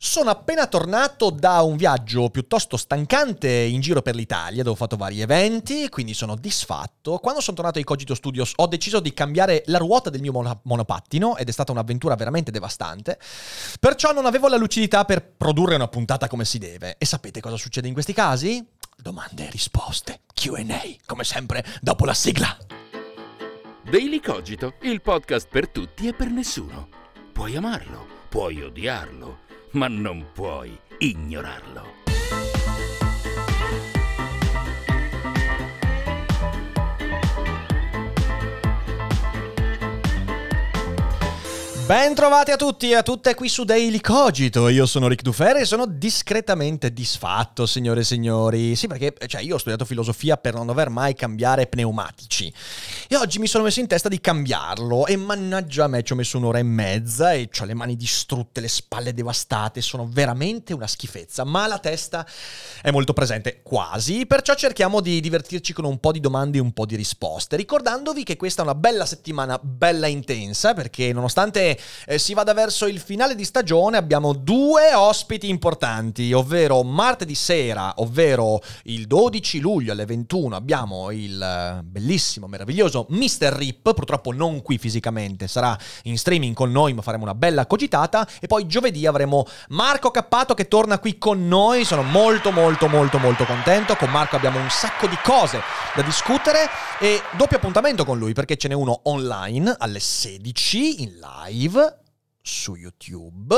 Sono appena tornato da un viaggio piuttosto stancante in giro per l'Italia, dove ho fatto vari eventi, quindi sono disfatto. Quando sono tornato ai Cogito Studios ho deciso di cambiare la ruota del mio monopattino ed è stata un'avventura veramente devastante. Perciò non avevo la lucidità per produrre una puntata come si deve. E sapete cosa succede in questi casi? Domande e risposte, QA, come sempre dopo la sigla. Daily Cogito, il podcast per tutti e per nessuno. Puoi amarlo, puoi odiarlo ma non puoi ignorarlo. Bentrovati a tutti e a tutte qui su Daily Cogito. Io sono Rick Dufer e sono discretamente disfatto, signore e signori. Sì, perché cioè, io ho studiato filosofia per non dover mai cambiare pneumatici. E oggi mi sono messo in testa di cambiarlo. E mannaggia a me ci ho messo un'ora e mezza e ho le mani distrutte, le spalle devastate. Sono veramente una schifezza. Ma la testa è molto presente, quasi. Perciò cerchiamo di divertirci con un po' di domande e un po' di risposte. Ricordandovi che questa è una bella settimana, bella intensa, perché nonostante eh, si vada verso il finale di stagione, abbiamo due ospiti importanti, ovvero martedì sera, ovvero il 12 luglio alle 21, abbiamo il eh, bellissimo, meraviglioso Mr. Rip, purtroppo non qui fisicamente, sarà in streaming con noi, ma faremo una bella cogitata. E poi giovedì avremo Marco Cappato che torna qui con noi, sono molto molto molto molto contento, con Marco abbiamo un sacco di cose da discutere e doppio appuntamento con lui perché ce n'è uno online alle 16 in live live su YouTube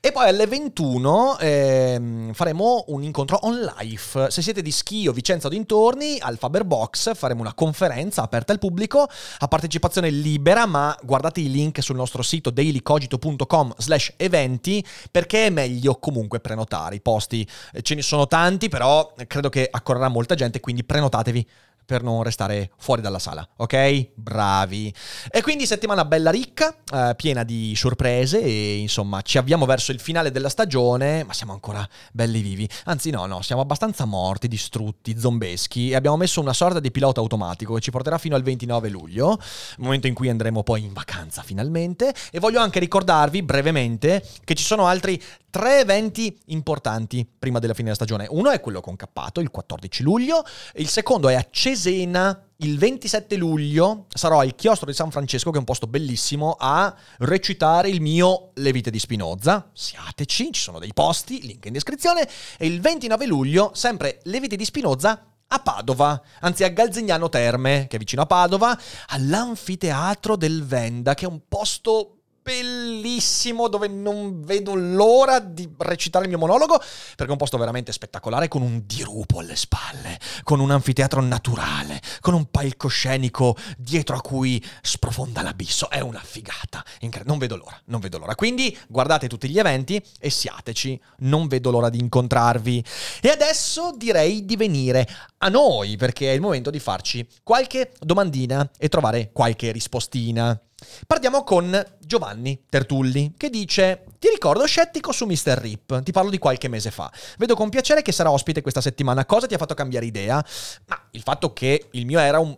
e poi alle 21 ehm, faremo un incontro on live. Se siete di Schio, Vicenza o dintorni, al Faberbox faremo una conferenza aperta al pubblico a partecipazione libera, ma guardate i link sul nostro sito dailycogito.com slash eventi perché è meglio comunque prenotare. I posti eh, ce ne sono tanti, però credo che accorrerà molta gente, quindi prenotatevi per non restare fuori dalla sala, ok? Bravi. E quindi settimana bella ricca, eh, piena di sorprese e insomma ci avviamo verso il finale della stagione, ma siamo ancora belli vivi. Anzi no, no, siamo abbastanza morti, distrutti, zombeschi e abbiamo messo una sorta di pilota automatico che ci porterà fino al 29 luglio, momento in cui andremo poi in vacanza finalmente e voglio anche ricordarvi brevemente che ci sono altri tre eventi importanti prima della fine della stagione. Uno è quello con Cappato, il 14 luglio, il secondo è a Cesena, il 27 luglio sarò al chiostro di San Francesco, che è un posto bellissimo, a recitare il mio Le vite di Spinoza. Siateci, ci sono dei posti, link in descrizione. E il 29 luglio, sempre Le vite di Spinoza a Padova, anzi a Galzignano Terme, che è vicino a Padova, all'anfiteatro del Venda, che è un posto bellissimo dove non vedo l'ora di recitare il mio monologo perché è un posto veramente spettacolare con un dirupo alle spalle, con un anfiteatro naturale, con un palcoscenico dietro a cui sprofonda l'abisso. È una figata. non vedo l'ora, non vedo l'ora. Quindi guardate tutti gli eventi e siateci. Non vedo l'ora di incontrarvi. E adesso direi di venire a noi perché è il momento di farci qualche domandina e trovare qualche rispostina. Partiamo con Giovanni Tertulli che dice ti ricordo scettico su Mr. Rip, ti parlo di qualche mese fa. Vedo con piacere che sarà ospite questa settimana, cosa ti ha fatto cambiare idea? Ma il fatto che il mio era un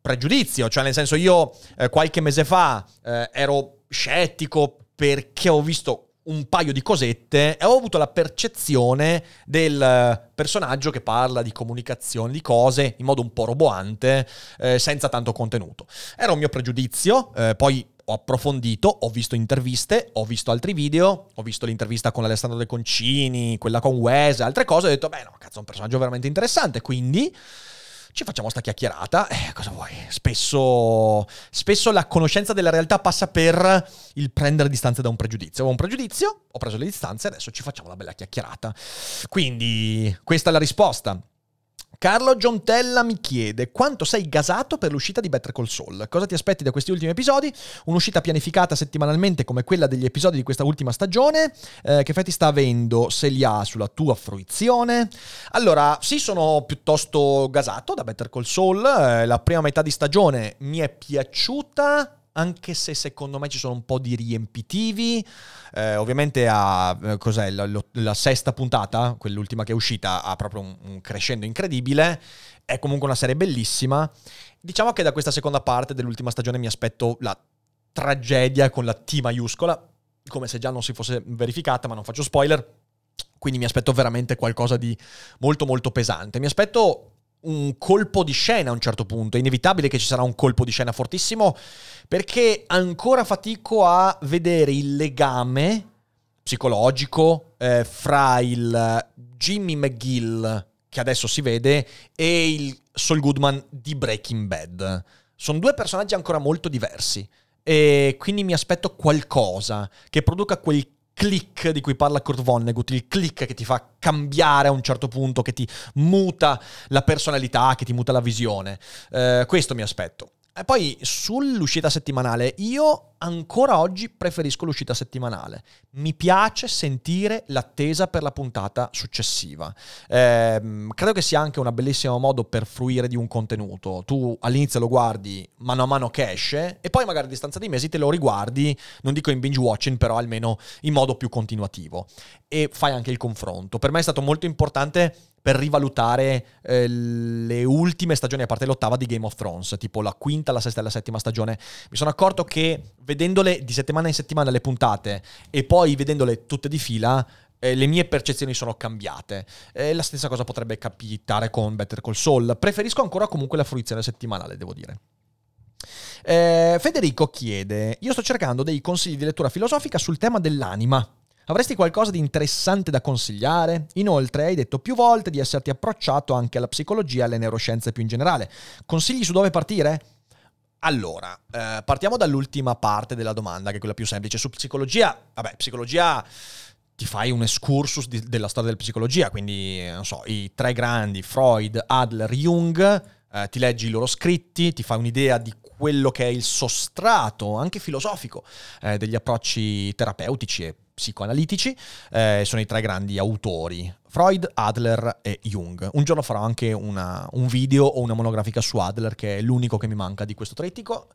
pregiudizio, cioè nel senso io eh, qualche mese fa eh, ero scettico perché ho visto un paio di cosette e ho avuto la percezione del personaggio che parla di comunicazione, di cose in modo un po' roboante, eh, senza tanto contenuto. Era un mio pregiudizio, eh, poi ho approfondito, ho visto interviste, ho visto altri video, ho visto l'intervista con Alessandro De Concini, quella con Wes, altre cose, ho detto, beh no, cazzo, è un personaggio veramente interessante, quindi ci facciamo sta chiacchierata. Eh, cosa vuoi? Spesso, spesso la conoscenza della realtà passa per il prendere distanze da un pregiudizio. Ho un pregiudizio, ho preso le distanze, adesso ci facciamo una bella chiacchierata. Quindi, questa è la risposta. Carlo Giontella mi chiede quanto sei gasato per l'uscita di Better Call Saul. Cosa ti aspetti da questi ultimi episodi? Un'uscita pianificata settimanalmente come quella degli episodi di questa ultima stagione? Eh, che effetti sta avendo? Se li ha sulla tua fruizione? Allora, sì, sono piuttosto gasato da Better Call Saul. Eh, la prima metà di stagione mi è piaciuta anche se secondo me ci sono un po' di riempitivi. Eh, ovviamente ha, eh, cos'è, la, la, sesta puntata, quell'ultima che è uscita, ha proprio un, un crescendo incredibile. È comunque una serie bellissima. Diciamo che da questa seconda parte dell'ultima stagione mi aspetto la tragedia con la T maiuscola, come se già non si fosse verificata, ma non faccio spoiler. Quindi mi aspetto veramente qualcosa di molto molto pesante. Mi aspetto un colpo di scena a un certo punto. È inevitabile che ci sarà un colpo di scena fortissimo perché ancora fatico a vedere il legame psicologico eh, fra il Jimmy McGill che adesso si vede e il Saul Goodman di Breaking Bad. Sono due personaggi ancora molto diversi e quindi mi aspetto qualcosa che produca quel click di cui parla Kurt Vonnegut, il click che ti fa cambiare a un certo punto, che ti muta la personalità, che ti muta la visione. Eh, questo mi aspetto. E poi sull'uscita settimanale, io ancora oggi preferisco l'uscita settimanale. Mi piace sentire l'attesa per la puntata successiva. Eh, credo che sia anche un bellissimo modo per fruire di un contenuto. Tu all'inizio lo guardi mano a mano che esce e poi magari a distanza di mesi te lo riguardi, non dico in binge watching, però almeno in modo più continuativo. E fai anche il confronto. Per me è stato molto importante per rivalutare eh, le ultime stagioni, a parte l'ottava di Game of Thrones, tipo la quinta, la sesta e la settima stagione. Mi sono accorto che vedendole di settimana in settimana le puntate e poi vedendole tutte di fila, eh, le mie percezioni sono cambiate. Eh, la stessa cosa potrebbe capitare con Better Call Saul. Preferisco ancora comunque la fruizione settimanale, devo dire. Eh, Federico chiede: Io sto cercando dei consigli di lettura filosofica sul tema dell'anima. Avresti qualcosa di interessante da consigliare? Inoltre hai detto più volte di esserti approcciato anche alla psicologia e alle neuroscienze più in generale. Consigli su dove partire? Allora, eh, partiamo dall'ultima parte della domanda, che è quella più semplice. Su psicologia, vabbè, psicologia ti fai un excursus di, della storia della psicologia, quindi, non so, i tre grandi, Freud, Adler, Jung, eh, ti leggi i loro scritti, ti fai un'idea di quello che è il sostrato, anche filosofico, eh, degli approcci terapeutici e psicoanalitici, eh, sono i tre grandi autori, Freud, Adler e Jung. Un giorno farò anche una, un video o una monografica su Adler, che è l'unico che mi manca di questo trittico.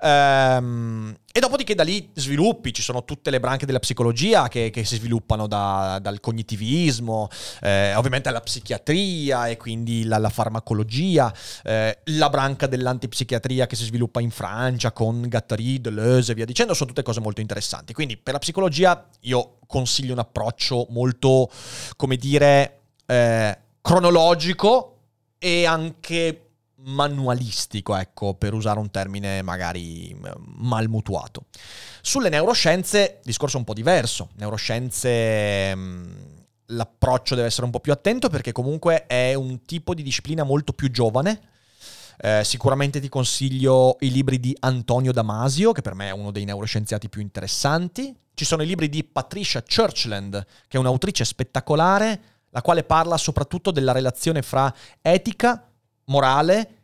Ehm, e dopodiché da lì sviluppi, ci sono tutte le branche della psicologia che, che si sviluppano da, dal cognitivismo, eh, ovviamente alla psichiatria e quindi la, la farmacologia, eh, la branca dell'antipsichiatria che si sviluppa in Francia con Gattari, Deleuze e via dicendo, sono tutte cose molto interessanti. Quindi per la psicologia io consiglio un approccio molto, come dire, eh, cronologico e anche manualistico, ecco, per usare un termine magari mm, mal mutuato. Sulle neuroscienze, discorso un po' diverso. Neuroscienze mm, l'approccio deve essere un po' più attento perché comunque è un tipo di disciplina molto più giovane. Eh, sicuramente ti consiglio i libri di Antonio Damasio, che per me è uno dei neuroscienziati più interessanti. Ci sono i libri di Patricia Churchland, che è un'autrice spettacolare, la quale parla soprattutto della relazione fra etica, morale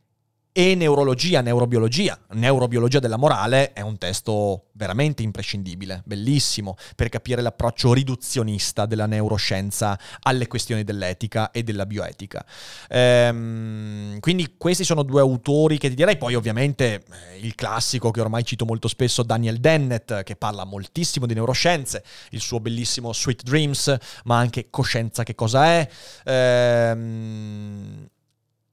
e neurologia, neurobiologia. Neurobiologia della morale è un testo veramente imprescindibile, bellissimo, per capire l'approccio riduzionista della neuroscienza alle questioni dell'etica e della bioetica. Ehm, quindi questi sono due autori che ti direi, poi ovviamente eh, il classico che ormai cito molto spesso, Daniel Dennett, che parla moltissimo di neuroscienze, il suo bellissimo Sweet Dreams, ma anche Coscienza che cosa è. Ehm,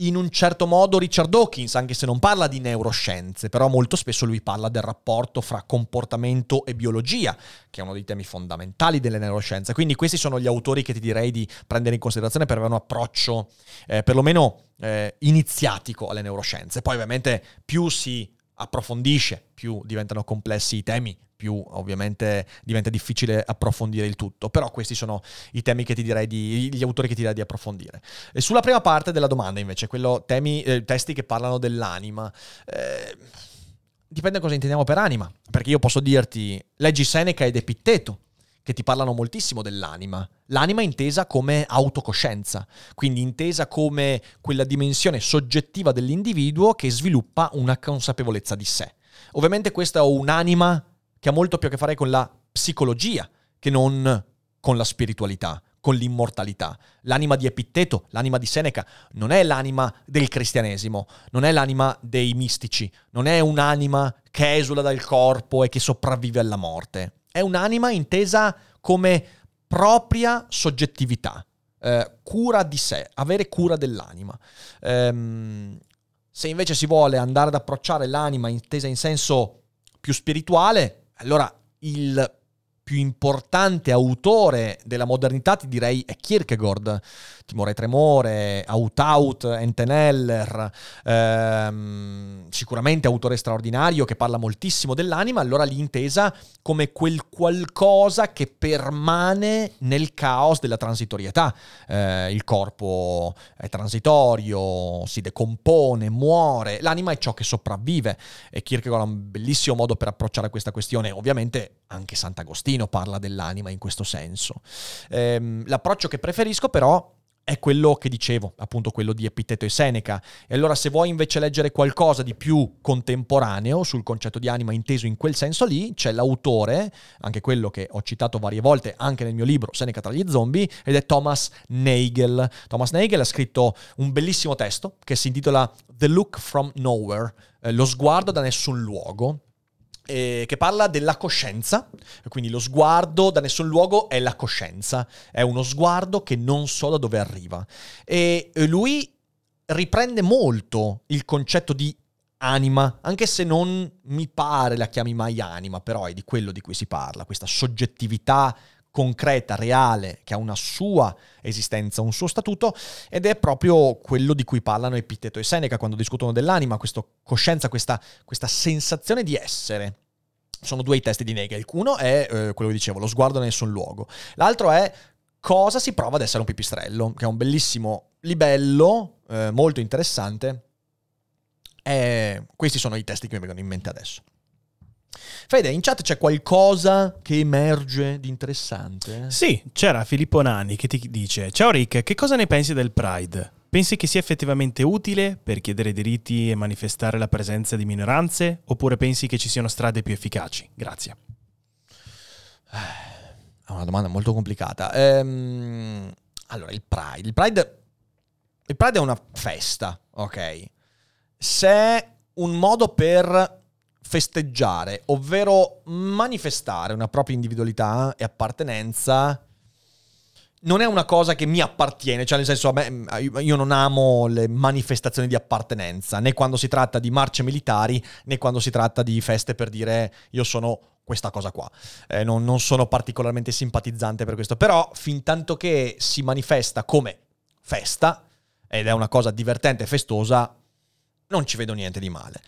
in un certo modo Richard Dawkins, anche se non parla di neuroscienze, però molto spesso lui parla del rapporto fra comportamento e biologia, che è uno dei temi fondamentali delle neuroscienze. Quindi questi sono gli autori che ti direi di prendere in considerazione per avere un approccio eh, perlomeno eh, iniziatico alle neuroscienze. Poi ovviamente più si approfondisce, più diventano complessi i temi, più ovviamente diventa difficile approfondire il tutto, però questi sono i temi che ti direi di, gli autori che ti direi di approfondire. E sulla prima parte della domanda invece, quello temi, eh, testi che parlano dell'anima, eh, dipende cosa intendiamo per anima, perché io posso dirti, leggi Seneca ed Epitteto, che ti parlano moltissimo dell'anima. L'anima intesa come autocoscienza, quindi intesa come quella dimensione soggettiva dell'individuo che sviluppa una consapevolezza di sé. Ovviamente questa è un'anima che ha molto più a che fare con la psicologia che non con la spiritualità, con l'immortalità. L'anima di Epitteto, l'anima di Seneca, non è l'anima del cristianesimo, non è l'anima dei mistici, non è un'anima che esula dal corpo e che sopravvive alla morte. È un'anima intesa come propria soggettività, eh, cura di sé, avere cura dell'anima. Ehm, se invece si vuole andare ad approcciare l'anima intesa in senso più spirituale, allora il più importante autore della modernità, ti direi, è Kierkegaard. Timore Tremore, Out Enteneller, ehm, sicuramente autore straordinario che parla moltissimo dell'anima, allora l'intesa come quel qualcosa che permane nel caos della transitorietà. Eh, il corpo è transitorio, si decompone, muore, l'anima è ciò che sopravvive e Kierkegaard ha un bellissimo modo per approcciare questa questione, ovviamente anche Sant'Agostino parla dell'anima in questo senso. Eh, l'approccio che preferisco però è quello che dicevo, appunto quello di Epiteto e Seneca. E allora se vuoi invece leggere qualcosa di più contemporaneo sul concetto di anima inteso in quel senso lì, c'è l'autore, anche quello che ho citato varie volte anche nel mio libro Seneca tra gli zombie, ed è Thomas Nagel. Thomas Nagel ha scritto un bellissimo testo che si intitola The Look from Nowhere, eh, lo sguardo da nessun luogo eh, che parla della coscienza, quindi lo sguardo da nessun luogo è la coscienza, è uno sguardo che non so da dove arriva. E lui riprende molto il concetto di anima, anche se non mi pare la chiami mai anima, però è di quello di cui si parla, questa soggettività concreta, reale, che ha una sua esistenza, un suo statuto, ed è proprio quello di cui parlano Epiteto e Seneca quando discutono dell'anima, questa coscienza, questa, questa sensazione di essere. Sono due i testi di Nagel. Uno è eh, quello che dicevo, lo sguardo da nessun luogo. L'altro è cosa si prova ad essere un pipistrello, che è un bellissimo libello, eh, molto interessante. E questi sono i testi che mi vengono in mente adesso. Fede, in chat c'è qualcosa che emerge di interessante? Sì, c'era Filippo Nani che ti dice: Ciao Rick, che cosa ne pensi del Pride? Pensi che sia effettivamente utile per chiedere diritti e manifestare la presenza di minoranze? Oppure pensi che ci siano strade più efficaci? Grazie. È una domanda molto complicata. Ehm, allora, il Pride. Il Pride. Il Pride è una festa, ok? Se è un modo per festeggiare, ovvero manifestare una propria individualità e appartenenza, non è una cosa che mi appartiene, cioè nel senso a me, io non amo le manifestazioni di appartenenza, né quando si tratta di marce militari, né quando si tratta di feste per dire io sono questa cosa qua. Eh, non, non sono particolarmente simpatizzante per questo, però fin tanto che si manifesta come festa, ed è una cosa divertente e festosa, non ci vedo niente di male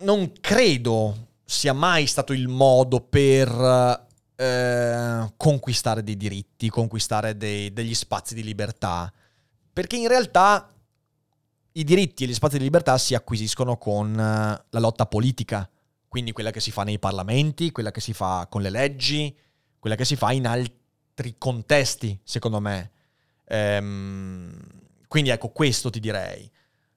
non credo sia mai stato il modo per eh, conquistare dei diritti, conquistare dei, degli spazi di libertà, perché in realtà i diritti e gli spazi di libertà si acquisiscono con uh, la lotta politica, quindi quella che si fa nei parlamenti, quella che si fa con le leggi, quella che si fa in altri contesti, secondo me. Ehm, quindi ecco, questo ti direi.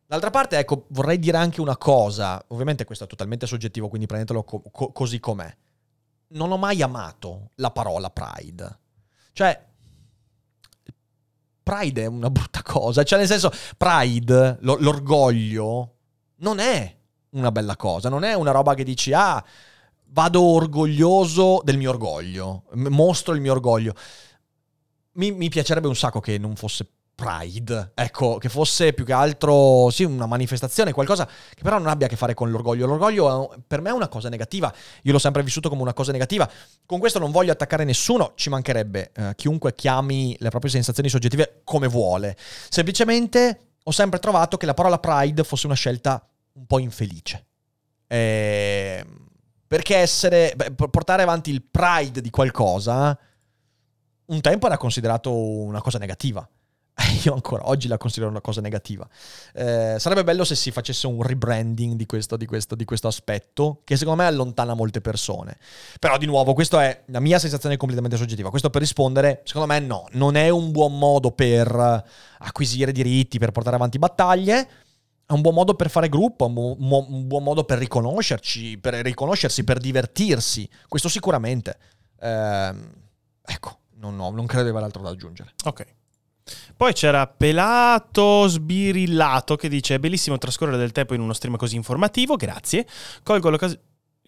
D'altra parte, ecco, vorrei dire anche una cosa, ovviamente questo è totalmente soggettivo, quindi prendetelo co- co- così com'è. Non ho mai amato la parola pride. Cioè, pride è una brutta cosa, cioè nel senso, pride, lo- l'orgoglio, non è una bella cosa, non è una roba che dici, ah, vado orgoglioso del mio orgoglio, mostro il mio orgoglio. Mi, mi piacerebbe un sacco che non fosse Pride, ecco, che fosse più che altro, sì, una manifestazione, qualcosa che però non abbia a che fare con l'orgoglio. L'orgoglio per me è una cosa negativa, io l'ho sempre vissuto come una cosa negativa. Con questo non voglio attaccare nessuno, ci mancherebbe, eh, chiunque chiami le proprie sensazioni soggettive come vuole. Semplicemente ho sempre trovato che la parola Pride fosse una scelta un po' infelice. Eh, perché essere, beh, portare avanti il Pride di qualcosa, un tempo era considerato una cosa negativa io ancora oggi la considero una cosa negativa. Eh, sarebbe bello se si facesse un rebranding di questo, di, questo, di questo, aspetto, che secondo me allontana molte persone. Però, di nuovo, questa è la mia sensazione completamente soggettiva. Questo per rispondere, secondo me, no, non è un buon modo per acquisire diritti, per portare avanti battaglie. È un buon modo per fare gruppo, un, bu- un buon modo per riconoscerci, per riconoscersi, per divertirsi. Questo sicuramente. Eh, ecco, non, no, non credo di avere altro da aggiungere. Ok. Poi c'era Pelato Sbirillato che dice: È bellissimo trascorrere del tempo in uno stream così informativo, grazie. Colgo l'occasione.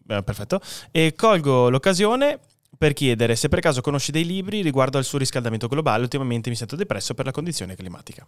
perfetto. E colgo l'occasione per chiedere se per caso conosci dei libri riguardo al surriscaldamento globale. Ultimamente mi sento depresso per la condizione climatica.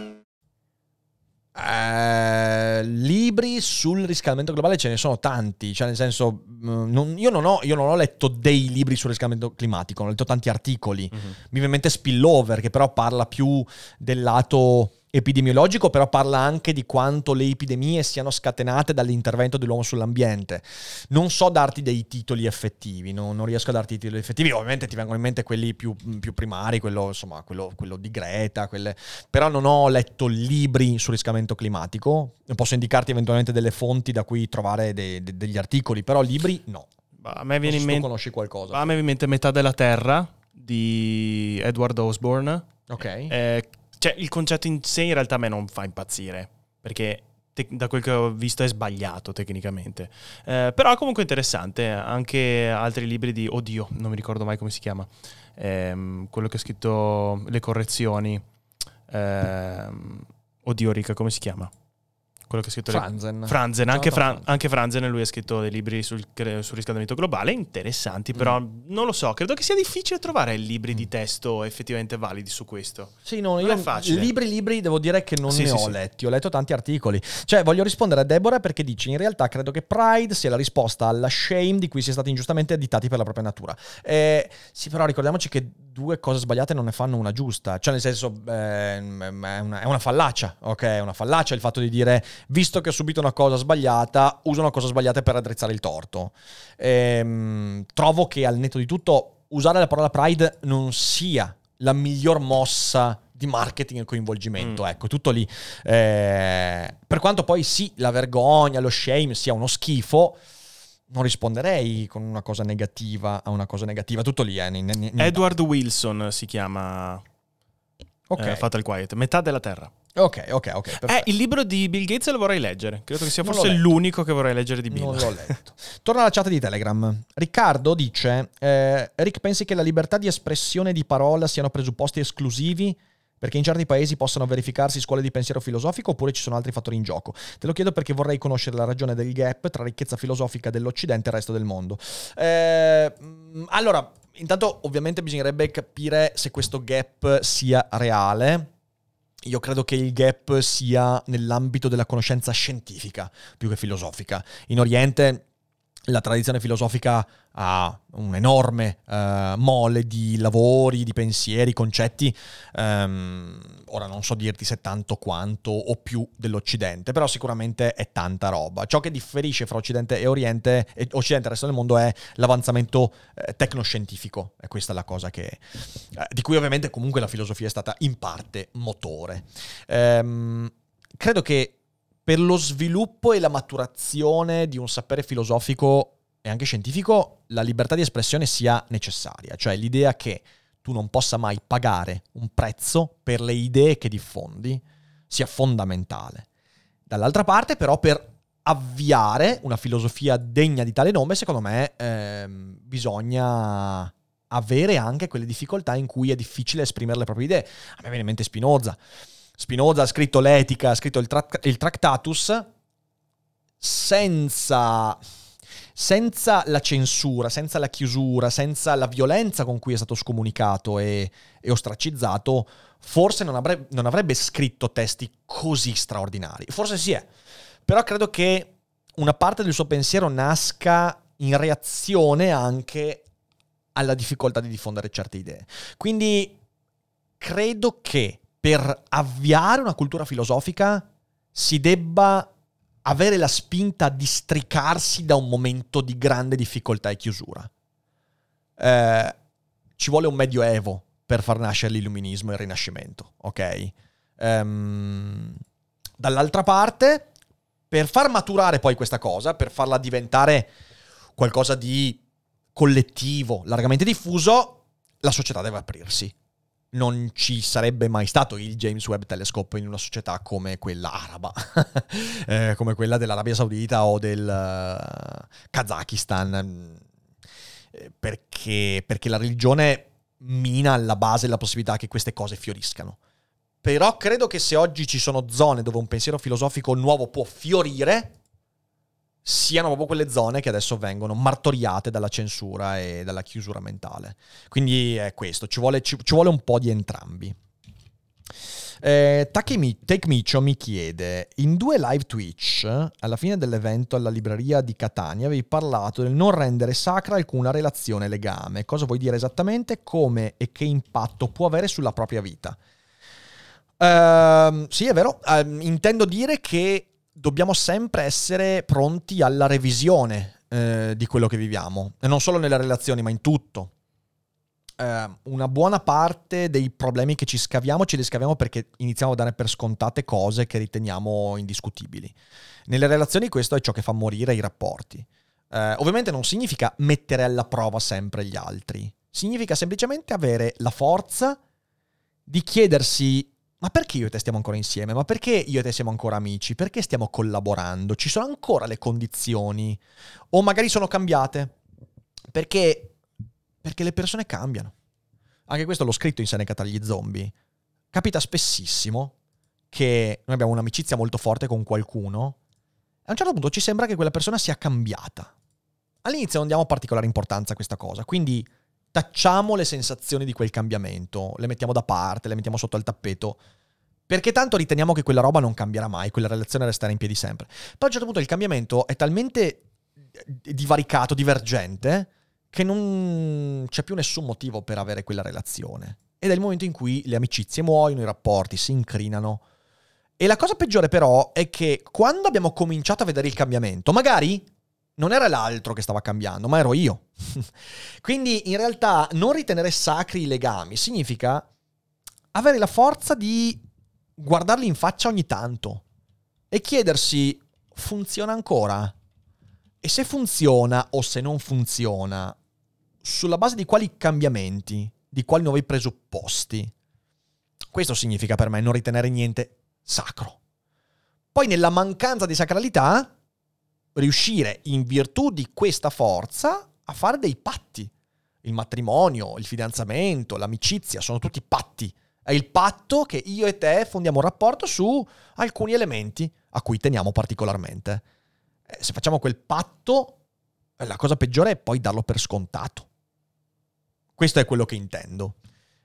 Eh, libri sul riscaldamento globale ce ne sono tanti, cioè nel senso, mm, non, io, non ho, io, non ho, letto dei libri sul riscaldamento climatico, ho letto tanti articoli. Mm-hmm. Mi viene in mente Spillover, che però parla più del lato epidemiologico, però parla anche di quanto le epidemie siano scatenate dall'intervento dell'uomo sull'ambiente. Non so darti dei titoli effettivi, no? non riesco a darti titoli effettivi, ovviamente ti vengono in mente quelli più, più primari, quello, insomma, quello, quello di Greta, quelle... però non ho letto libri sul riscaldamento climatico, posso indicarti eventualmente delle fonti da cui trovare de, de, degli articoli, però libri no. A me viene in mente... conosci qualcosa. A me viene in mente Metà della Terra di Edward Osborne. Ok. Eh, cioè, il concetto in sé in realtà a me non fa impazzire, perché te- da quel che ho visto è sbagliato tecnicamente. Eh, però comunque interessante, anche altri libri di... Oddio, non mi ricordo mai come si chiama. Eh, quello che ha scritto Le correzioni. Eh, oddio, Rica, come si chiama? Quello che ha scritto Franzen. Franzen, anche, Fra... anche, Franzen, lui ha scritto dei libri sul, sul riscaldamento globale, interessanti, però mm. non lo so, credo che sia difficile trovare libri di testo effettivamente validi su questo. Sì, no, non io è facile. libri, libri, devo dire che non sì, ne sì, ho sì. letti, ho letto tanti articoli. Cioè, voglio rispondere a Deborah perché dice, in realtà credo che Pride sia la risposta alla shame di cui si è stati ingiustamente additati per la propria natura. Eh, sì, però ricordiamoci che due cose sbagliate non ne fanno una giusta, cioè nel senso eh, è, una, è una fallacia, ok? È una fallacia il fatto di dire visto che ho subito una cosa sbagliata, uso una cosa sbagliata per addrizzare il torto. Ehm, trovo che al netto di tutto usare la parola pride non sia la miglior mossa di marketing e coinvolgimento. Mm. Ecco, tutto lì. Eh, per quanto poi sì, la vergogna, lo shame sia uno schifo, non risponderei con una cosa negativa a una cosa negativa. Tutto lì. Eh, n- n- Edward Wilson si chiama. Ok. Eh, Fatal Quiet, metà della Terra. Ok, ok, ok. Eh, il libro di Bill Gates lo vorrei leggere. Credo che sia forse l'unico che vorrei leggere di Bill. Non l'ho letto. Torna alla chat di Telegram. Riccardo dice: eh, Rick, pensi che la libertà di espressione e di parola siano presupposti esclusivi? Perché in certi paesi possono verificarsi scuole di pensiero filosofico oppure ci sono altri fattori in gioco? Te lo chiedo perché vorrei conoscere la ragione del gap tra ricchezza filosofica dell'Occidente e il resto del mondo. Eh, allora, intanto ovviamente bisognerebbe capire se questo gap sia reale io credo che il gap sia nell'ambito della conoscenza scientifica più che filosofica. In Oriente la tradizione filosofica ha un enorme uh, mole di lavori, di pensieri, concetti. Um, ora non so dirti se tanto quanto o più dell'Occidente, però sicuramente è tanta roba. Ciò che differisce fra Occidente e Oriente, e Occidente e il resto del mondo, è l'avanzamento eh, tecnoscientifico. E questa è la cosa che, eh, di cui ovviamente comunque la filosofia è stata in parte motore. Um, credo che per lo sviluppo e la maturazione di un sapere filosofico e anche scientifico, la libertà di espressione sia necessaria, cioè l'idea che tu non possa mai pagare un prezzo per le idee che diffondi sia fondamentale. Dall'altra parte, però, per avviare una filosofia degna di tale nome, secondo me ehm, bisogna avere anche quelle difficoltà in cui è difficile esprimere le proprie idee. A me viene in mente Spinoza. Spinoza ha scritto l'etica, ha scritto il, tra- il Tractatus senza, senza, la censura, senza la chiusura, senza la violenza con cui è stato scomunicato e, e ostracizzato, forse non avrebbe, non avrebbe scritto testi così straordinari. Forse sì è, però credo che una parte del suo pensiero nasca in reazione anche alla difficoltà di diffondere certe idee. Quindi credo che per avviare una cultura filosofica si debba avere la spinta a districarsi da un momento di grande difficoltà e chiusura. Eh, ci vuole un medioevo per far nascere l'illuminismo e il rinascimento, ok? Um, dall'altra parte, per far maturare poi questa cosa, per farla diventare qualcosa di collettivo, largamente diffuso, la società deve aprirsi. Non ci sarebbe mai stato il James Webb Telescope in una società come quella araba, eh, come quella dell'Arabia Saudita o del uh, Kazakistan, eh, perché, perché la religione mina alla base la possibilità che queste cose fioriscano. Però credo che se oggi ci sono zone dove un pensiero filosofico nuovo può fiorire, siano proprio quelle zone che adesso vengono martoriate dalla censura e dalla chiusura mentale. Quindi è questo, ci vuole, ci, ci vuole un po' di entrambi. Eh, Take Micho mi chiede: In due live Twitch, alla fine dell'evento alla libreria di Catania, avevi parlato del non rendere sacra alcuna relazione legame. Cosa vuoi dire esattamente? Come e che impatto può avere sulla propria vita? Uh, sì, è vero. Uh, intendo dire che dobbiamo sempre essere pronti alla revisione uh, di quello che viviamo, e non solo nelle relazioni, ma in tutto eh, una buona parte dei problemi che ci scaviamo ce li scaviamo perché iniziamo a dare per scontate cose che riteniamo indiscutibili. Nelle relazioni questo è ciò che fa morire i rapporti. Eh, ovviamente non significa mettere alla prova sempre gli altri, significa semplicemente avere la forza di chiedersi ma perché io e te stiamo ancora insieme? Ma perché io e te siamo ancora amici? Perché stiamo collaborando? Ci sono ancora le condizioni? O magari sono cambiate? Perché perché le persone cambiano. Anche questo l'ho scritto in Seneca tra gli zombie. Capita spessissimo che noi abbiamo un'amicizia molto forte con qualcuno e a un certo punto ci sembra che quella persona sia cambiata. All'inizio non diamo particolare importanza a questa cosa, quindi tacciamo le sensazioni di quel cambiamento, le mettiamo da parte, le mettiamo sotto al tappeto, perché tanto riteniamo che quella roba non cambierà mai, quella relazione resterà in piedi sempre. Poi a un certo punto il cambiamento è talmente divaricato, divergente, che non c'è più nessun motivo per avere quella relazione. Ed è il momento in cui le amicizie muoiono, i rapporti si incrinano. E la cosa peggiore però è che quando abbiamo cominciato a vedere il cambiamento, magari non era l'altro che stava cambiando, ma ero io. Quindi in realtà non ritenere sacri i legami significa avere la forza di guardarli in faccia ogni tanto e chiedersi funziona ancora? E se funziona o se non funziona, sulla base di quali cambiamenti, di quali nuovi presupposti. Questo significa per me non ritenere niente sacro. Poi nella mancanza di sacralità, riuscire in virtù di questa forza a fare dei patti. Il matrimonio, il fidanzamento, l'amicizia, sono tutti patti. È il patto che io e te fondiamo un rapporto su alcuni elementi a cui teniamo particolarmente. Eh, se facciamo quel patto, la cosa peggiore è poi darlo per scontato. Questo è quello che intendo.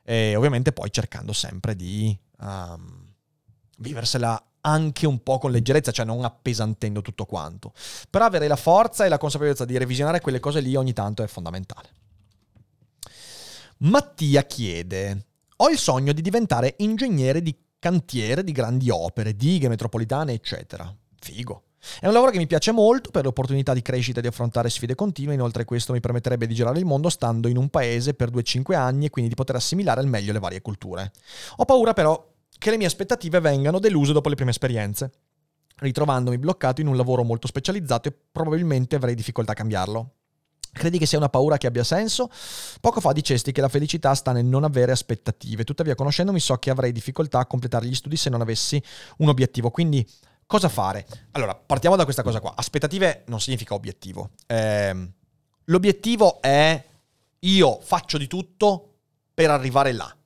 E ovviamente poi cercando sempre di um, viversela anche un po' con leggerezza, cioè non appesantendo tutto quanto. Però avere la forza e la consapevolezza di revisionare quelle cose lì ogni tanto è fondamentale. Mattia chiede: Ho il sogno di diventare ingegnere di cantiere di grandi opere, dighe metropolitane, eccetera. Figo. È un lavoro che mi piace molto per l'opportunità di crescita e di affrontare sfide continue, inoltre questo mi permetterebbe di girare il mondo stando in un paese per 2-5 anni e quindi di poter assimilare al meglio le varie culture. Ho paura però che le mie aspettative vengano deluse dopo le prime esperienze, ritrovandomi bloccato in un lavoro molto specializzato e probabilmente avrei difficoltà a cambiarlo. Credi che sia una paura che abbia senso? Poco fa dicesti che la felicità sta nel non avere aspettative, tuttavia conoscendomi so che avrei difficoltà a completare gli studi se non avessi un obiettivo, quindi Cosa fare? Allora, partiamo da questa cosa qua. Aspettative non significa obiettivo. Eh, l'obiettivo è io faccio di tutto per arrivare là.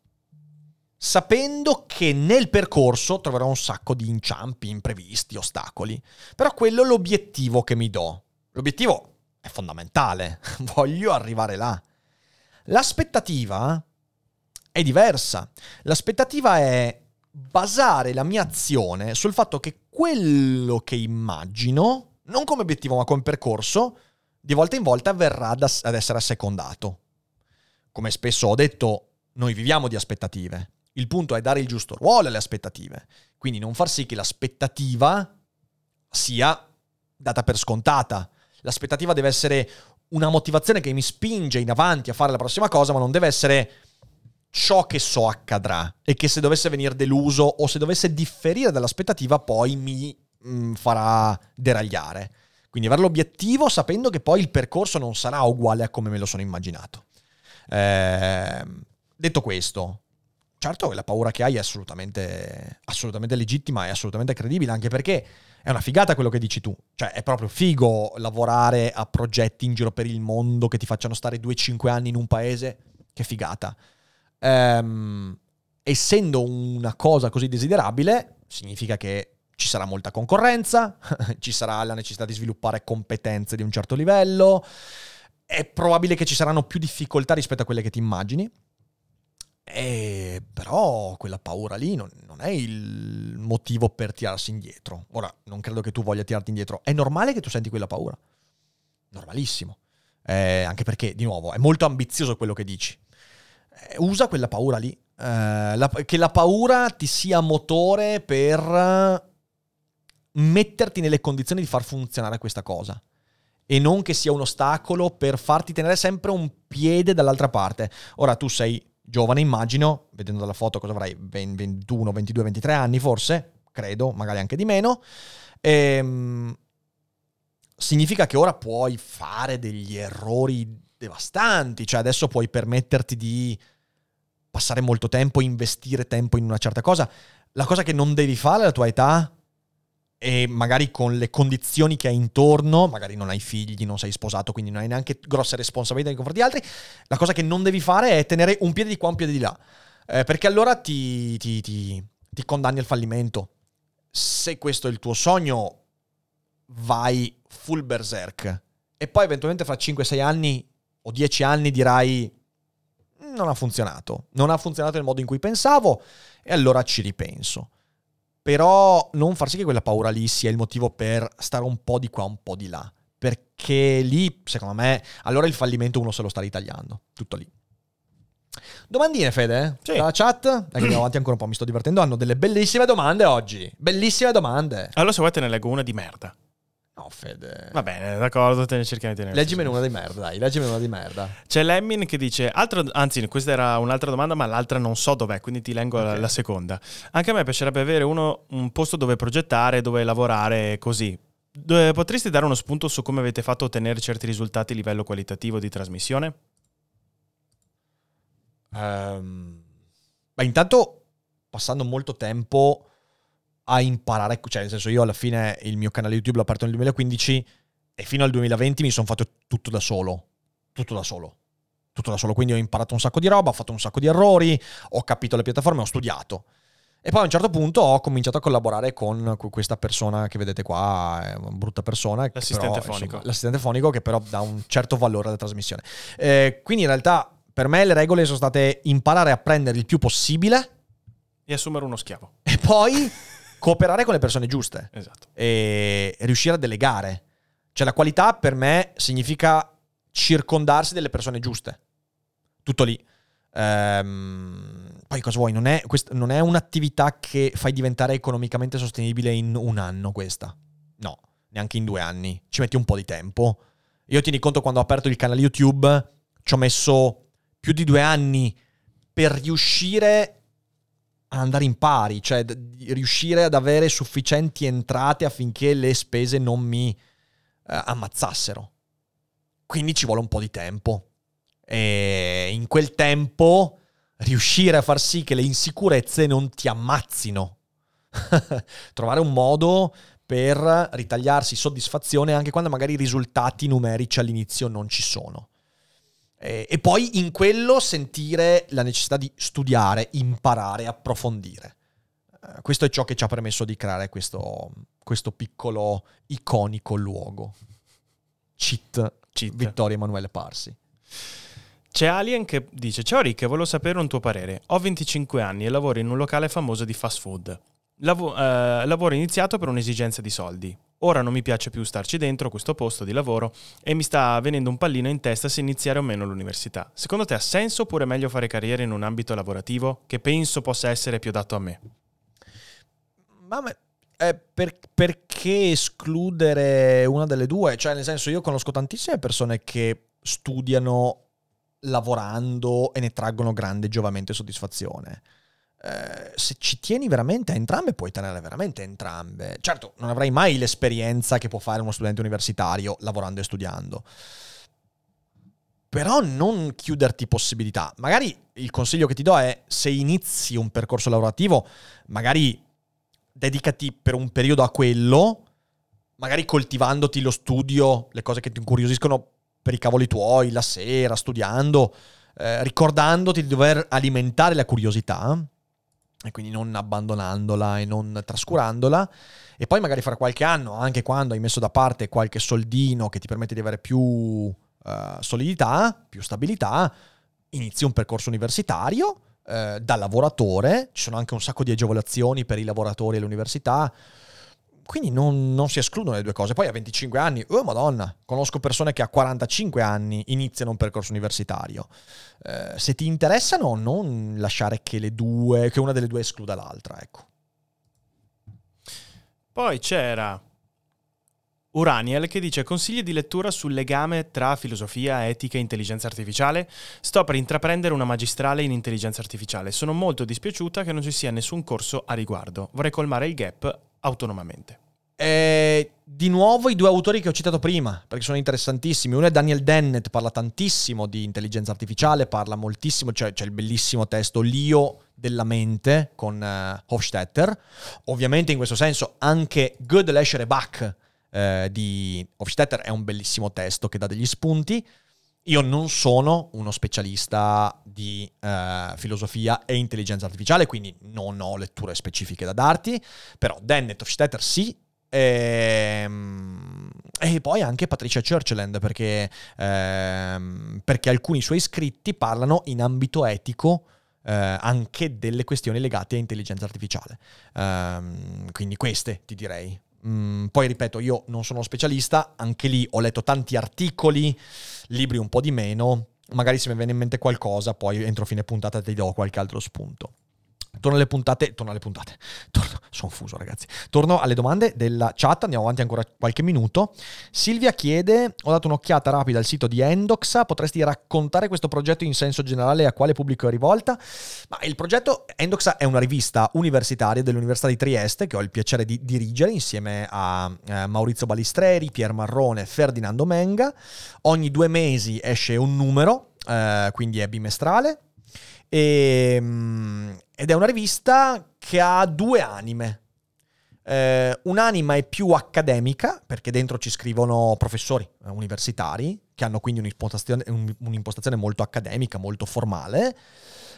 Sapendo che nel percorso troverò un sacco di inciampi, imprevisti, ostacoli. Però quello è l'obiettivo che mi do. L'obiettivo è fondamentale. Voglio arrivare là. L'aspettativa è diversa. L'aspettativa è basare la mia azione sul fatto che quello che immagino, non come obiettivo ma come percorso, di volta in volta verrà ad essere assecondato. come spesso ho detto, noi viviamo di aspettative. Il punto è dare il giusto ruolo alle aspettative. Quindi non far sì che l'aspettativa sia data per scontata. L'aspettativa deve essere una motivazione che mi spinge in avanti a fare la prossima cosa, ma non deve essere ciò che so accadrà e che se dovesse venire deluso o se dovesse differire dall'aspettativa poi mi mh, mm, farà deragliare. Quindi avere l'obiettivo sapendo che poi il percorso non sarà uguale a come me lo sono immaginato. Eh, detto questo, certo la paura che hai è assolutamente, assolutamente legittima e assolutamente credibile, anche perché è una figata quello che dici tu. Cioè, è proprio figo lavorare a progetti in giro per il mondo che ti facciano stare 2-5 anni in un paese. Che figata. Ehm, essendo una cosa così desiderabile, significa che ci sarà molta concorrenza, ci sarà la necessità di sviluppare competenze di un certo livello, è probabile che ci saranno più difficoltà rispetto a quelle che ti immagini. E però quella paura lì non, non, è il motivo per tirarsi indietro. Ora, non credo che tu voglia tirarti indietro. È normale che tu senti quella paura. Normalissimo. Eh, anche perché, di nuovo, è molto ambizioso quello che dici. Eh, usa quella paura lì. Eh, la, che la paura ti sia motore per metterti nelle condizioni di far funzionare questa cosa e non che sia un ostacolo per farti tenere sempre un piede dall'altra parte. Ora tu sei giovane, immagino, vedendo dalla foto cosa avrai, 21, 22, 23 anni forse, credo, magari anche di meno. Ehm, significa che ora puoi fare degli errori devastanti, cioè adesso puoi permetterti di passare molto tempo, investire tempo in una certa cosa. La cosa che non devi fare alla tua età e magari con le condizioni che hai intorno, magari non hai figli, non sei sposato, quindi non hai neanche grosse responsabilità nei confronti di altri, la cosa che non devi fare è tenere un piede di qua, un piede di là, eh, perché allora ti, ti, ti, ti condanni al fallimento. Se questo è il tuo sogno, vai full berserk. E poi eventualmente fra 5-6 anni o 10 anni dirai non ha funzionato, non ha funzionato nel modo in cui pensavo e allora ci ripenso. Però non far sì che quella paura lì sia il motivo per stare un po' di qua, un po' di là. Perché lì, secondo me, allora il fallimento uno se lo sta ritagliando. Tutto lì. Domandine, Fede? Sì. Dalla chat? Andiamo avanti ancora un po', mi sto divertendo. Hanno delle bellissime domande oggi. Bellissime domande. Allora, se vuoi te ne leggo una di merda. No, Fede. Va bene, d'accordo, te ne cerchiamo di tenere. Leggimi una di merda, dai, leggimi una di merda. C'è Lemmin che dice, altro, anzi, questa era un'altra domanda, ma l'altra non so dov'è, quindi ti leggo okay. la, la, seconda. Anche a me piacerebbe avere uno, un posto dove progettare, dove lavorare così. Dove potresti dare uno spunto su come avete fatto ottenere certi risultati a livello qualitativo di trasmissione? Um, beh, intanto, passando molto tempo a imparare, cioè nel senso io alla fine il mio canale YouTube l'ho aperto nel 2015 e fino al 2020 mi sono fatto tutto da solo, tutto da solo, tutto da solo, quindi ho imparato un sacco di roba, ho fatto un sacco di errori, ho capito le piattaforme, ho studiato. E poi a un certo punto ho cominciaato a collaborare con questa persona che vedete qua, è una brutta persona. L'assistente però, fonico. Insomma, l'assistente fonico che però dà un certo valore alla trasmissione. Eh, quindi in realtà per me le regole sono state imparare a prendere il più possibile. E assumere uno schiavo. E poi cooperare con le persone giuste esatto. e riuscire a delegare. Cioè la qualità per me significa circondarsi delle persone giuste. Tutto lì. Ehm, poi cosa vuoi? Non è, quest- non è un'attività che fai diventare economicamente sostenibile in un anno questa. No, neanche in due anni. Ci metti un po' di tempo. Io tieni conto quando ho aperto il canale YouTube, ci ho messo più di due anni per riuscire andare in pari, cioè riuscire ad avere sufficienti entrate affinché le spese non mi eh, ammazzassero. Quindi ci vuole un po' di tempo. E in quel tempo riuscire a far sì che le insicurezze non ti ammazzino. Trovare un modo per ritagliarsi soddisfazione anche quando magari i risultati numerici all'inizio non ci sono. Eh, e poi in quello sentire la necessità di studiare, imparare, approfondire. Eh, questo è ciò che ci ha permesso di creare questo, questo piccolo iconico luogo. Cheat, Cheat. Vittorio Emanuele Parsi. C'è Alien che dice: Ciao Rick, volevo sapere un tuo parere. Ho 25 anni e lavoro in un locale famoso di fast food. Lav- eh, lavoro iniziato per un'esigenza di soldi. Ora non mi piace più starci dentro questo posto di lavoro e mi sta venendo un pallino in testa se iniziare o meno l'università. Secondo te ha senso oppure è meglio fare carriera in un ambito lavorativo che penso possa essere più adatto a me? Ma eh, per, perché escludere una delle due? Cioè, nel senso, io conosco tantissime persone che studiano lavorando e ne traggono grande giovamento e soddisfazione. Eh, se ci tieni veramente a entrambe, puoi tenere veramente entrambe. Certo, non avrai mai l'esperienza che può fare uno studente universitario lavorando e studiando. Però non chiuderti possibilità. Magari il consiglio che ti do è se inizi un percorso lavorativo, magari dedicati per un periodo a quello, magari coltivandoti lo studio, le cose che ti incuriosiscono per i cavoli tuoi, la sera, studiando, eh, ricordandoti di dover alimentare la curiosità e quindi non abbandonandola e non trascurandola. E poi magari fra qualche anno, anche quando hai messo da parte qualche soldino che ti permette di avere più uh, solidità, più stabilità, inizi un percorso universitario uh, da lavoratore. Ci sono anche un sacco di agevolazioni per i lavoratori all'università. Quindi non, non, si escludono le due cose. Poi a 25 anni, oh madonna, conosco persone che a 45 anni iniziano un percorso universitario. Eh, se ti interessano, non lasciare che, due, che una delle due escluda l'altra, ecco. Poi c'era Uraniel che dice consigli di lettura sul legame tra filosofia, etica e intelligenza artificiale. Sto per intraprendere una magistrale in intelligenza artificiale. Sono molto dispiaciuta che non ci sia nessun corso a riguardo. Vorrei colmare il gap autonomamente. Eh, di nuovo i due autori che ho citato prima, perché sono interessantissimi. Uno è Daniel Dennett, parla tantissimo di intelligenza artificiale, parla moltissimo, cioè c'è il bellissimo testo L'io della mente con uh, Hofstetter. Ovviamente in questo senso anche Gödel, e Bach eh, di Hofstetter è un bellissimo testo che dà degli spunti. Io non sono uno specialista di uh, filosofia e intelligenza artificiale, quindi non ho letture specifiche da darti, però Dennett, Hofstetter sì, e, ehm, e, poi anche Patricia Churchland, perché, ehm, perché, alcuni suoi scritti parlano in ambito etico eh, anche delle questioni legate a intelligenza artificiale. Um, quindi queste ti direi. Mm, poi ripeto, io non sono specialista, anche lì ho letto tanti articoli, libri un po' di meno, magari se mi viene in mente qualcosa, poi entro fine puntata ti do qualche altro spunto. Torno alle puntate, torno alle puntate, torno, sono fuso ragazzi, torno alle domande della chat, andiamo avanti ancora qualche minuto. Silvia chiede, ho dato un'occhiata rapida al sito di Endoxa, potresti raccontare questo progetto in senso generale a quale pubblico è rivolta? Ma il progetto Endoxa è una rivista universitaria dell'Università di Trieste che ho il piacere di dirigere insieme a eh, Maurizio Balistreri, Pier Marrone Ferdinando Menga. Ogni due mesi esce un numero, eh, quindi è bimestrale e, ehm, ed è una rivista che ha due anime. Eh, un'anima è più accademica, perché dentro ci scrivono professori eh, universitari, che hanno quindi un'impostazione, un'impostazione molto accademica, molto formale,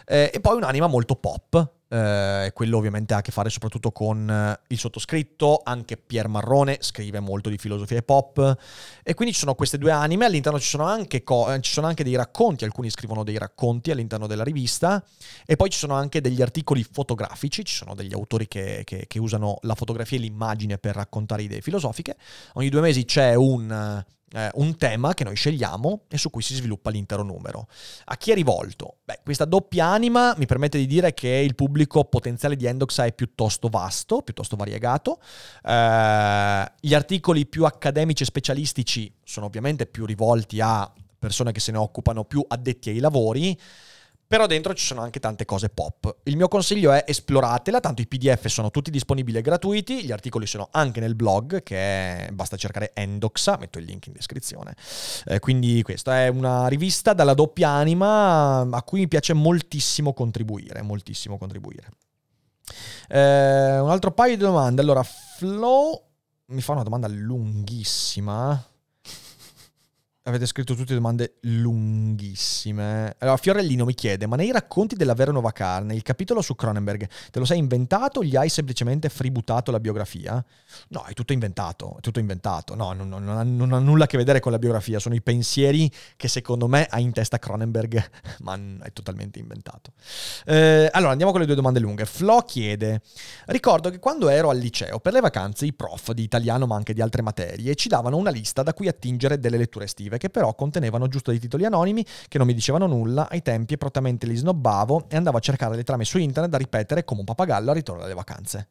eh, e poi un'anima molto pop, eh, quello ovviamente ha a che fare soprattutto con eh, il sottoscritto, anche Pier Marrone scrive molto di filosofia e pop, e quindi ci sono queste due anime, all'interno ci sono, anche co- ci sono anche dei racconti, alcuni scrivono dei racconti all'interno della rivista, e poi ci sono anche degli articoli fotografici, ci sono degli autori che, che, che usano la fotografia e l'immagine per raccontare idee filosofiche, ogni due mesi c'è un eh, un tema che noi scegliamo e su cui si sviluppa l'intero numero. A chi è rivolto? Beh, questa doppia anima mi permette di dire che il pubblico potenziale di Endoxa è piuttosto vasto, piuttosto variegato. Eh, gli articoli più accademici e specialistici sono ovviamente più rivolti a persone che se ne occupano più addetti ai lavori. Però dentro ci sono anche tante cose pop. Il mio consiglio è esploratela, tanto i PDF sono tutti disponibili e gratuiti, gli articoli sono anche nel blog, che è, basta cercare Endoxa, metto il link in descrizione. Eh, quindi questa è una rivista dalla doppia anima a cui mi piace moltissimo contribuire, moltissimo contribuire. Eh, un altro paio di domande. Allora, Flo mi fa una domanda lunghissima. Avete scritto tutte domande lunghissime. Allora, Fiorellino mi chiede: Ma nei racconti della vera nuova carne, il capitolo su Cronenberg, te lo sei inventato o gli hai semplicemente freebutato la biografia? No, è tutto inventato. È tutto inventato. No, non, non, ha, non, ha, nulla a che vedere con la biografia. Sono i pensieri che secondo me ha in testa Cronenberg, ma è totalmente inventato. Eh, allora, andiamo con le due domande lunghe. Flo chiede: Ricordo che quando ero al liceo, per le vacanze, i prof di italiano, ma anche di altre materie, ci davano una lista da cui attingere delle letture estive esclusive, che però contenevano giusto dei titoli anonimi che non mi dicevano nulla, ai tempi prontamente li snobbavo e andavo a cercare le trame su internet da ripetere come un pappagallo a ritorno dalle vacanze.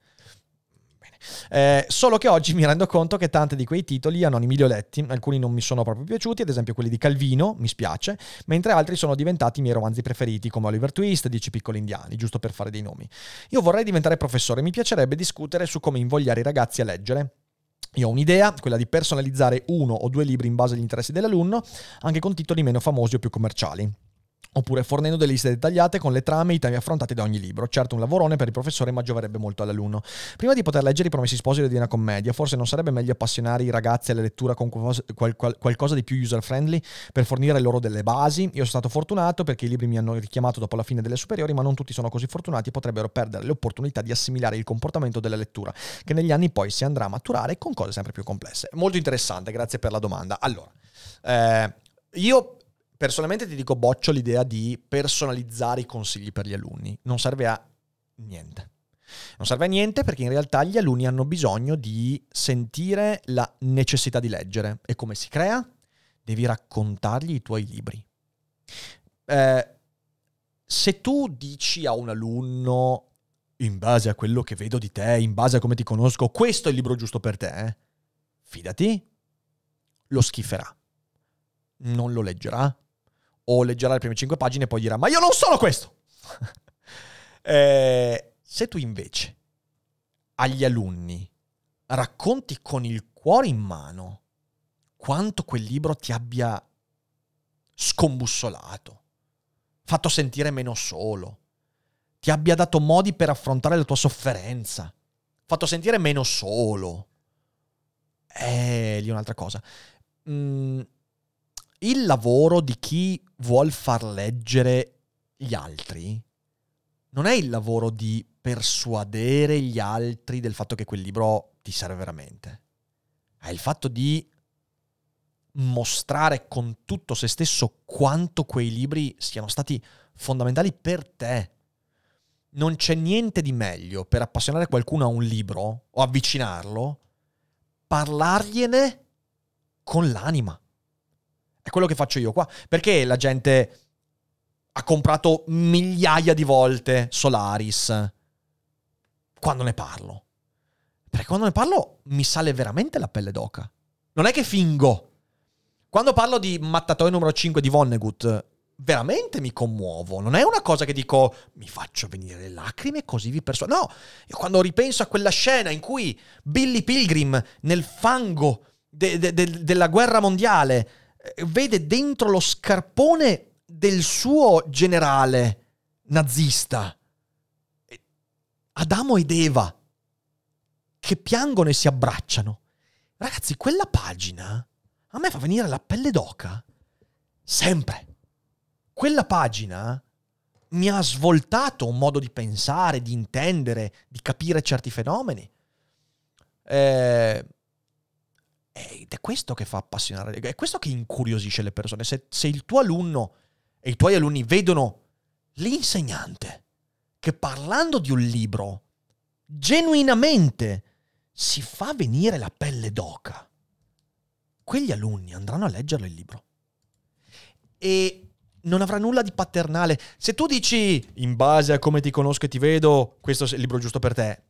Eh, solo che oggi mi rendo conto che tanti di quei titoli anonimi li ho letti, alcuni non mi sono proprio piaciuti, ad esempio quelli di Calvino, mi spiace, mentre altri sono diventati i miei romanzi preferiti, come Oliver Twist, Dieci piccoli indiani, giusto per fare dei nomi. Io vorrei diventare professore, mi piacerebbe discutere su come invogliare i ragazzi a leggere. Io ho un'idea, quella di personalizzare uno o due libri in base agli interessi dell'alunno, anche con titoli meno famosi o più commerciali oppure fornendo delle liste dettagliate con le trame e i temi affrontati da ogni libro. Certo un lavorone per il professore ma gioverebbe molto all'alunno. Prima di poter leggere I Promessi Sposi di una commedia, forse non sarebbe meglio appassionare i ragazzi alla lettura con qual- qual- qualcosa di più user-friendly per fornire loro delle basi? Io sono stato fortunato perché i libri mi hanno richiamato dopo la fine delle superiori, ma non tutti sono così fortunati e potrebbero perdere l'opportunità di assimilare il comportamento della lettura, che negli anni poi si andrà a maturare con cose sempre più complesse. Molto interessante, grazie per la domanda. Allora, eh, io Personalmente ti dico boccio l'idea di personalizzare i consigli per gli alunni. Non serve a niente. Non serve a niente perché in realtà gli alunni hanno bisogno di sentire la necessità di leggere. E come si crea? Devi raccontargli i tuoi libri. Eh, se tu dici a un alunno, in base a quello che vedo di te, in base a come ti conosco, questo è il libro giusto per te, eh? fidati, lo schiferà. Non lo leggerà, o leggerà le prime 5 pagine e poi dirà ma io non sono questo. eh, se tu invece agli alunni racconti con il cuore in mano quanto quel libro ti abbia scombussolato, fatto sentire meno solo, ti abbia dato modi per affrontare la tua sofferenza, fatto sentire meno solo. Eh, lì un'altra cosa. Mm, il lavoro di chi vuol far leggere gli altri non è il lavoro di persuadere gli altri del fatto che quel libro ti serve veramente. È il fatto di mostrare con tutto se stesso quanto quei libri siano stati fondamentali per te. Non c'è niente di meglio per appassionare qualcuno a un libro o avvicinarlo, parlargliene con l'anima. È quello che faccio io qua. Perché la gente ha comprato migliaia di volte Solaris quando ne parlo? Perché quando ne parlo mi sale veramente la pelle d'oca. Non è che fingo. Quando parlo di mattatoio numero 5 di Vonnegut, veramente mi commuovo. Non è una cosa che dico mi faccio venire le lacrime così vi persuado. No, io quando ripenso a quella scena in cui Billy Pilgrim nel fango de- de- de- della guerra mondiale vede dentro lo scarpone del suo generale nazista Adamo ed Eva che piangono e si abbracciano. Ragazzi, quella pagina a me fa venire la pelle d'oca. Sempre. Quella pagina mi ha svoltato un modo di pensare, di intendere, di capire certi fenomeni. Eh, ed è questo che fa appassionare, è questo che incuriosisce le persone. Se, se il tuo alunno e i tuoi alunni vedono l'insegnante che parlando di un libro genuinamente si fa venire la pelle d'oca, quegli alunni andranno a leggerlo il libro. E non avrà nulla di paternale. Se tu dici, in base a come ti conosco e ti vedo, questo è il libro giusto per te,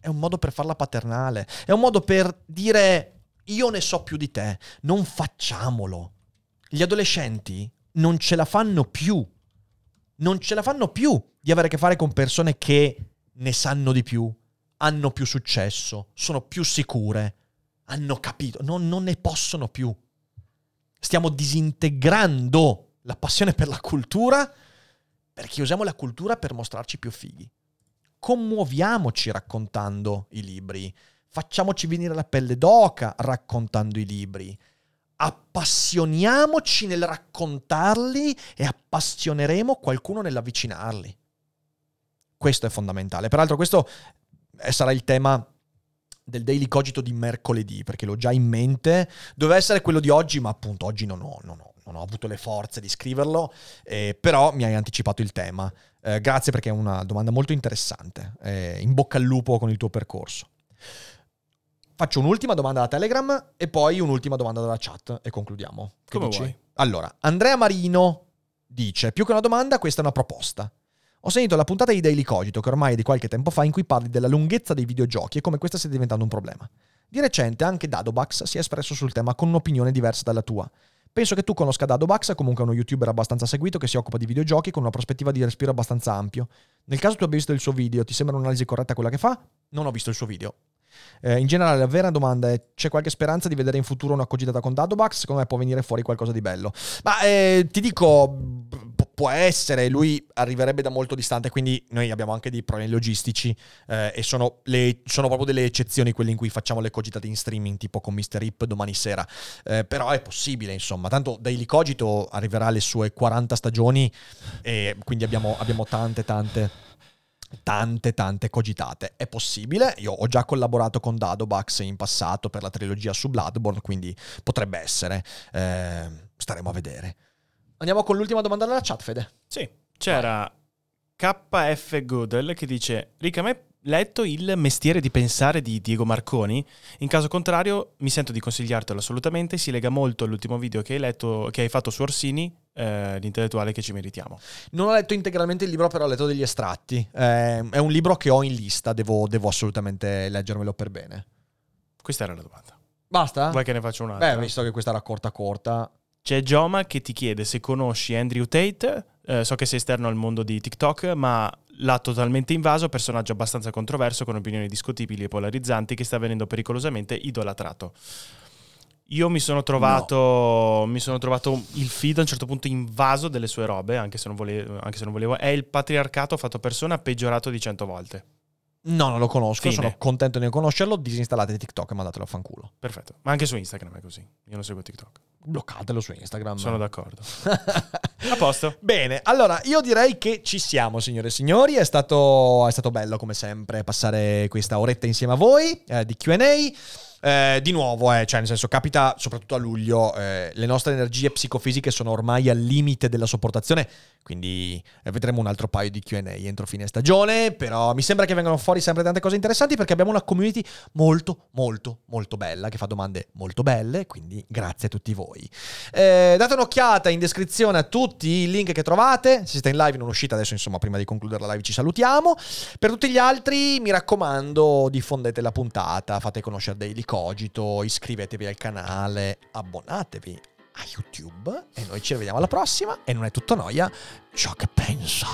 è un modo per farla paternale. È un modo per dire, io ne so più di te, non facciamolo. Gli adolescenti non ce la fanno più. Non ce la fanno più di avere a che fare con persone che ne sanno di più, hanno più successo, sono più sicure, hanno capito, non, non ne possono più. Stiamo disintegrando la passione per la cultura perché usiamo la cultura per mostrarci più fighi. Commuoviamoci raccontando i libri, facciamoci venire la pelle d'oca raccontando i libri, appassioniamoci nel raccontarli e appassioneremo qualcuno nell'avvicinarli. Questo è fondamentale. Peraltro questo eh, sarà il tema del Daily Cogito di mercoledì, perché l'ho già in mente. Doveva essere quello di oggi, ma appunto oggi non ho, non ho, non ho avuto le forze di scriverlo, eh, però mi hai anticipato il tema. Eh, grazie perché è una domanda molto interessante. Eh, in bocca al lupo con il tuo percorso. Faccio un'ultima domanda da Telegram e poi un'ultima domanda dalla chat e concludiamo. Che Come dici? vuoi. Allora, Andrea Marino dice, più che una domanda, questa è una proposta. Ho sentito la puntata di Daily Cogito, che ormai è di qualche tempo fa, in cui parli della lunghezza dei videogiochi e come questa stia diventando un problema. Di recente anche Dadobax si è espresso sul tema con un'opinione diversa dalla tua. Penso che tu conosca Dadobax, comunque è uno youtuber abbastanza seguito che si occupa di videogiochi con una prospettiva di respiro abbastanza ampio. Nel caso tu abbia visto il suo video, ti sembra un'analisi corretta quella che fa? Non ho visto il suo video. Eh, in generale, la vera domanda è: c'è qualche speranza di vedere in futuro una cogitata con Dadobax? Secondo me può venire fuori qualcosa di bello. Ma eh, ti dico, pu- può essere, lui arriverebbe da molto distante, quindi noi abbiamo anche dei problemi logistici eh, e sono, le- sono proprio delle eccezioni quelle in cui facciamo le cogitate in streaming, tipo con Mr. Hip domani sera. Eh, però è possibile, insomma. Tanto Daily Cogito arriverà alle sue 40 stagioni e quindi abbiamo, abbiamo tante, tante tante tante cogitate. È possibile, io ho già collaborato con Dadobax in passato per la trilogia su Bloodborne, quindi potrebbe essere. Eh, staremo a vedere. Andiamo con l'ultima domanda della chat, Fede. Sì, c'era KF Goodell che dice: Rick, a me letto il mestiere di pensare di Diego Marconi. In caso contrario, mi sento di consigliartelo assolutamente. Si lega molto all'ultimo video che hai, letto, che hai fatto su Orsini, eh, l'intellettuale che ci meritiamo. Non ho letto integralmente il libro, però ho letto degli estratti. Eh, è un libro che ho in lista, devo, devo assolutamente leggermelo per bene. Questa era la domanda. Basta? Vuoi che ne faccio un'altra? Beh, visto che questa era corta corta. C'è Joma che ti chiede se conosci Andrew Tate. Eh, so che sei esterno al mondo di TikTok, ma l'ha totalmente invaso, personaggio abbastanza controverso con opinioni discutibili e polarizzanti che sta venendo pericolosamente idolatrato. Io mi sono trovato, mi sono trovato il feed a un certo punto invaso delle sue robe, anche se non volevo. Anche se non volevo. È il patriarcato fatto persona peggiorato di cento volte. No, non lo conosco, Fine. sono contento di non conoscerlo. Disinstallate TikTok e mandatelo a fanculo. Perfetto. Ma anche su Instagram è così. Io non seguo TikTok. Bloccatelo su Instagram. Sono d'accordo. A posto. Bene, allora io direi che ci siamo, signore e signori. È stato, è stato bello, come sempre, passare questa oretta insieme a voi eh, di QA. Eh, di nuovo, eh, cioè nel senso, capita soprattutto a luglio, eh, le nostre energie psicofisiche sono ormai al limite della sopportazione, quindi eh, vedremo un altro paio di QA entro fine stagione, però mi sembra che vengano fuori sempre tante cose interessanti perché abbiamo una community molto, molto, molto bella, che fa domande molto belle, quindi grazie a tutti voi. Eh, date un'occhiata in descrizione a tutti i link che trovate, se siete in live non uscite adesso, insomma, prima di concludere la live ci salutiamo. Per tutti gli altri, mi raccomando, diffondete la puntata, fate conoscere Daily Cogito, iscrivetevi al canale, abbonatevi a YouTube e noi ci rivediamo alla prossima e non è tutto noia ciò che pensa.